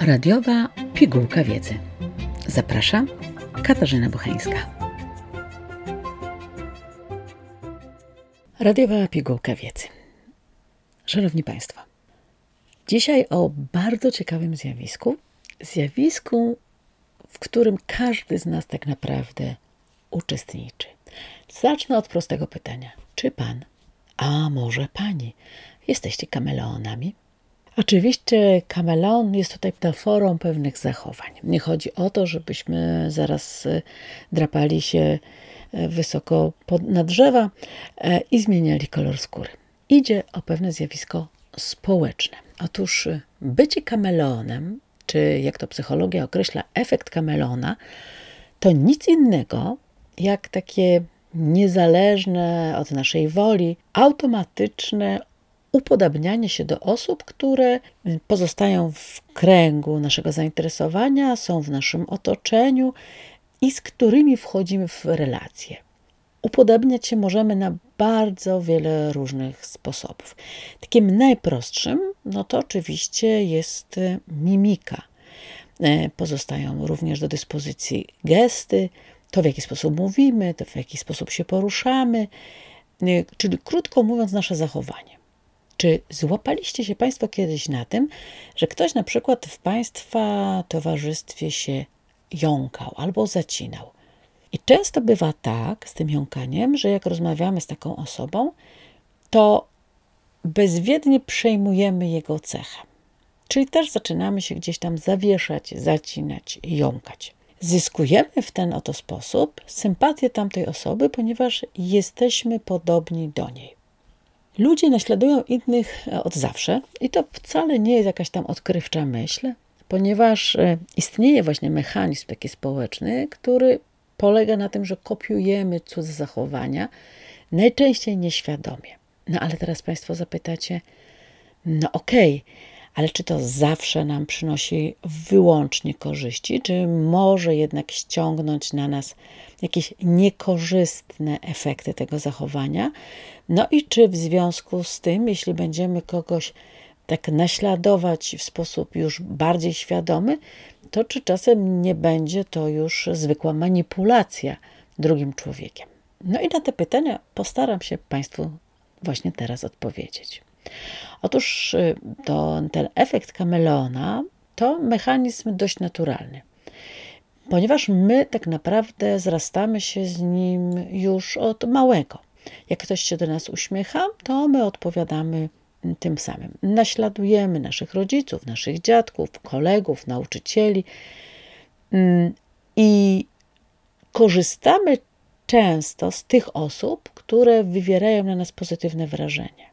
Radiowa pigułka wiedzy. Zapraszam Katarzyna Buchańska. Radiowa pigułka wiedzy. Szanowni Państwo, dzisiaj o bardzo ciekawym zjawisku. Zjawisku, w którym każdy z nas tak naprawdę uczestniczy. Zacznę od prostego pytania. Czy Pan, a może Pani, jesteście kameleonami? Oczywiście kameleon jest tutaj metaforą pewnych zachowań. Nie chodzi o to, żebyśmy zaraz e, drapali się e, wysoko na drzewa e, i zmieniali kolor skóry. Idzie o pewne zjawisko społeczne. Otóż bycie kameleonem, czy jak to psychologia określa, efekt kameleona, to nic innego jak takie niezależne od naszej woli, automatyczne upodabnianie się do osób, które pozostają w kręgu naszego zainteresowania, są w naszym otoczeniu i z którymi wchodzimy w relacje. Upodabniać się możemy na bardzo wiele różnych sposobów. Takim najprostszym, no to oczywiście jest mimika. E, pozostają również do dyspozycji gesty, to w jaki sposób mówimy, to w jaki sposób się poruszamy, czyli krótko mówiąc, nasze zachowanie. Czy złapaliście się Państwo kiedyś na tym, że ktoś na przykład w Państwa towarzystwie się jąkał albo zacinał? I często bywa tak z tym jąkaniem, że jak rozmawiamy z taką osobą, to bezwiednie przejmujemy jego cechę. Czyli też zaczynamy się gdzieś tam zawieszać, zacinać, jąkać. Zyskujemy w ten oto sposób sympatię tamtej osoby, ponieważ jesteśmy podobni do niej. Ludzie naśladują innych e, od zawsze i to wcale nie jest jakaś tam odkrywcza myśl, ponieważ e, istnieje właśnie mechanizm taki społeczny, który polega na tym, że kopiujemy cudze zachowania, najczęściej nieświadomie. No ale teraz Państwo zapytacie, no okej, okay, ale czy to zawsze nam przynosi wyłącznie korzyści, czy może jednak ściągnąć na nas jakieś niekorzystne efekty tego zachowania? No i czy w związku z tym, jeśli będziemy kogoś tak naśladować w sposób już bardziej świadomy, to czy czasem nie będzie to już zwykła manipulacja drugim człowiekiem? No i na te pytania postaram się Państwu właśnie teraz odpowiedzieć. Otóż y, to, ten efekt kameleona to mechanizm dość naturalny, ponieważ my tak naprawdę zrastamy się z nim już od małego. Jak ktoś się do nas uśmiecha, to my odpowiadamy tym samym. Naśladujemy naszych rodziców, naszych dziadków, kolegów, nauczycieli mm, i korzystamy często z tych osób, które wywierają na nas pozytywne wrażenie.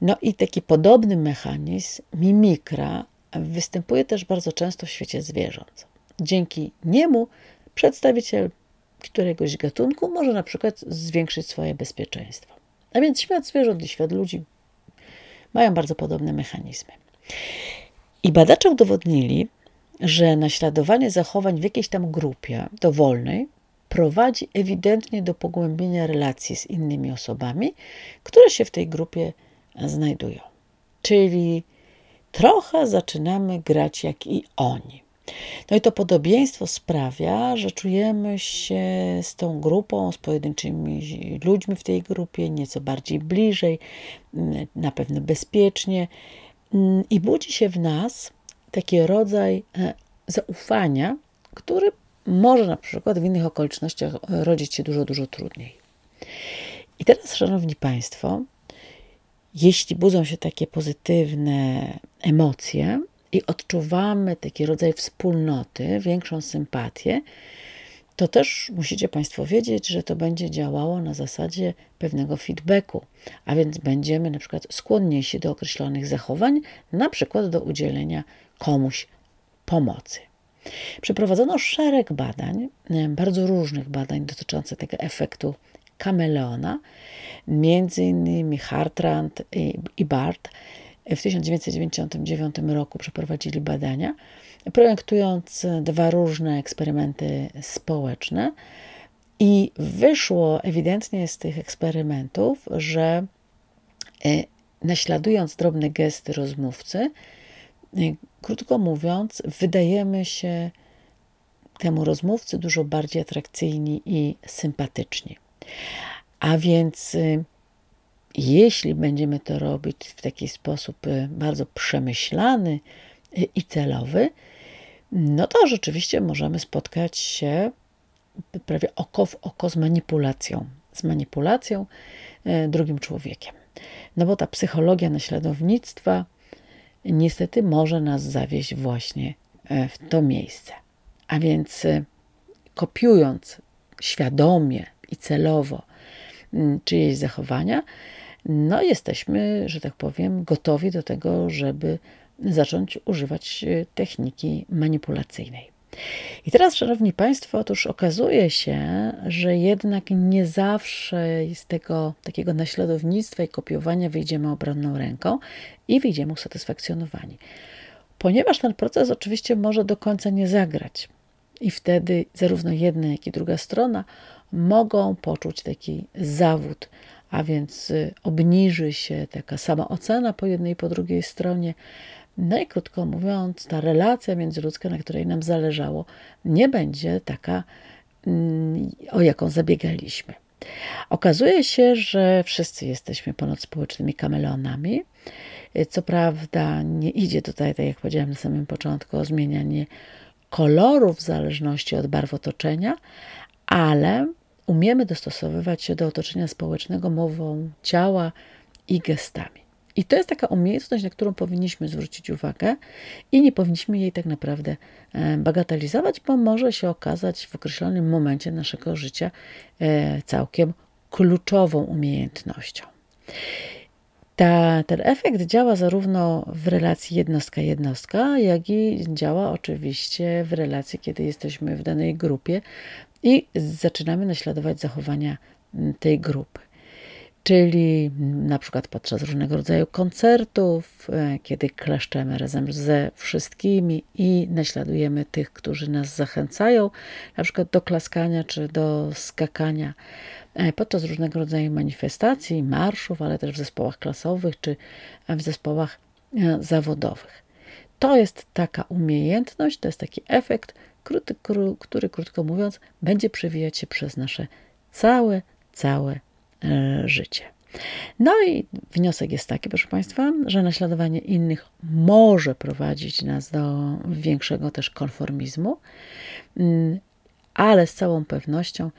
No i taki podobny mechanizm, mimikra, występuje też bardzo często w świecie zwierząt. Dzięki niemu przedstawiciel któregoś gatunku może na przykład zwiększyć swoje bezpieczeństwo. A więc świat zwierząt i świat ludzi mają bardzo podobne mechanizmy. I badacze udowodnili, że naśladowanie zachowań w jakiejś tam grupie dowolnej prowadzi ewidentnie do pogłębienia relacji z innymi osobami, które się w tej grupie znajdują. Czyli trochę zaczynamy grać jak i oni. No i to podobieństwo sprawia, że czujemy się z tą grupą, z pojedynczymi ludźmi w tej grupie nieco bardziej bliżej, na pewno bezpiecznie i budzi się w nas taki rodzaj e, zaufania, który może na przykład w innych okolicznościach rodzić się dużo, dużo trudniej. I teraz, Szanowni Państwo, jeśli budzą się takie pozytywne emocje i odczuwamy taki rodzaj wspólnoty, większą sympatię, to też musicie Państwo wiedzieć, że to będzie działało na zasadzie pewnego feedbacku, a więc będziemy na przykład skłonniejsi do określonych zachowań, na przykład do udzielenia komuś pomocy. Przeprowadzono szereg badań, bardzo różnych badań dotyczących tego efektu kameleona, między innymi Hartrand i Bart w 1999 roku przeprowadzili badania, projektując dwa różne eksperymenty społeczne. I wyszło ewidentnie z tych eksperymentów, że e, naśladując drobne gesty rozmówcy, Krótko mówiąc, wydajemy się temu rozmówcy dużo bardziej atrakcyjni i sympatyczni. A więc y, jeśli będziemy to robić w taki sposób y, bardzo przemyślany y, i celowy, no to rzeczywiście możemy spotkać się prawie oko w oko z manipulacją, z manipulacją drugim człowiekiem. No bo ta psychologia naśladownictwa niestety może nas zawieść właśnie w to miejsce. A więc kopiując świadomie i celowo mm, czyjeś zachowania, no jesteśmy, że tak powiem, gotowi do tego, żeby zacząć używać y, techniki manipulacyjnej. I teraz, Szanowni Państwo, otóż okazuje się, że jednak nie zawsze z tego takiego naśladownictwa i kopiowania wyjdziemy obronną ręką i wyjdziemy usatysfakcjonowani. Ponieważ ten proces oczywiście może do końca nie zagrać. I wtedy zarówno jedna, jak i druga strona mogą poczuć taki zawód, a więc y, obniży się taka sama ocena po jednej i po drugiej stronie. No i krótko mówiąc, ta relacja międzyludzka, na której nam zależało, nie będzie taka, mm, o jaką zabiegaliśmy. Okazuje się, że wszyscy jesteśmy społecznymi kameleonami. Co prawda, nie idzie tutaj, tak jak powiedziałem na samym początku, o zmienianie kolorów w zależności od barw otoczenia, ale umiemy dostosowywać się do otoczenia społecznego mową ciała i gestami. I to jest taka umiejętność, na którą powinniśmy zwrócić uwagę i nie powinniśmy jej tak naprawdę e, bagatelizować, bo może się okazać w określonym momencie naszego życia e, całkiem kluczową umiejętnością. Ta, ten efekt działa zarówno w relacji jednostka-jednostka, jak i działa oczywiście w relacji, kiedy jesteśmy w danej grupie i zaczynamy naśladować zachowania tej grupy. Czyli na przykład podczas różnego rodzaju koncertów, e, kiedy klaszczemy razem ze wszystkimi i naśladujemy tych, którzy nas zachęcają, na przykład do klaskania czy do skakania podczas różnego rodzaju manifestacji, marszów, ale też w zespołach klasowych czy w zespołach e, zawodowych. To jest taka umiejętność, to jest taki efekt, który, który krótko mówiąc będzie przewijać się przez nasze całe, całe e, życie. No i wniosek jest taki, proszę Państwa, że naśladowanie innych może prowadzić nas do większego też konformizmu, mm, ale z całą pewnością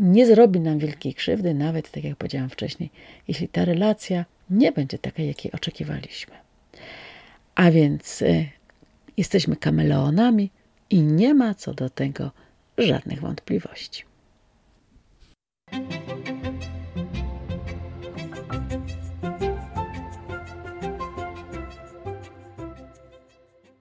nie zrobi nam wielkiej krzywdy, nawet tak jak powiedziałam wcześniej, jeśli ta relacja nie będzie taka, jakiej oczekiwaliśmy. A więc y, jesteśmy kameleonami i nie ma co do tego żadnych wątpliwości.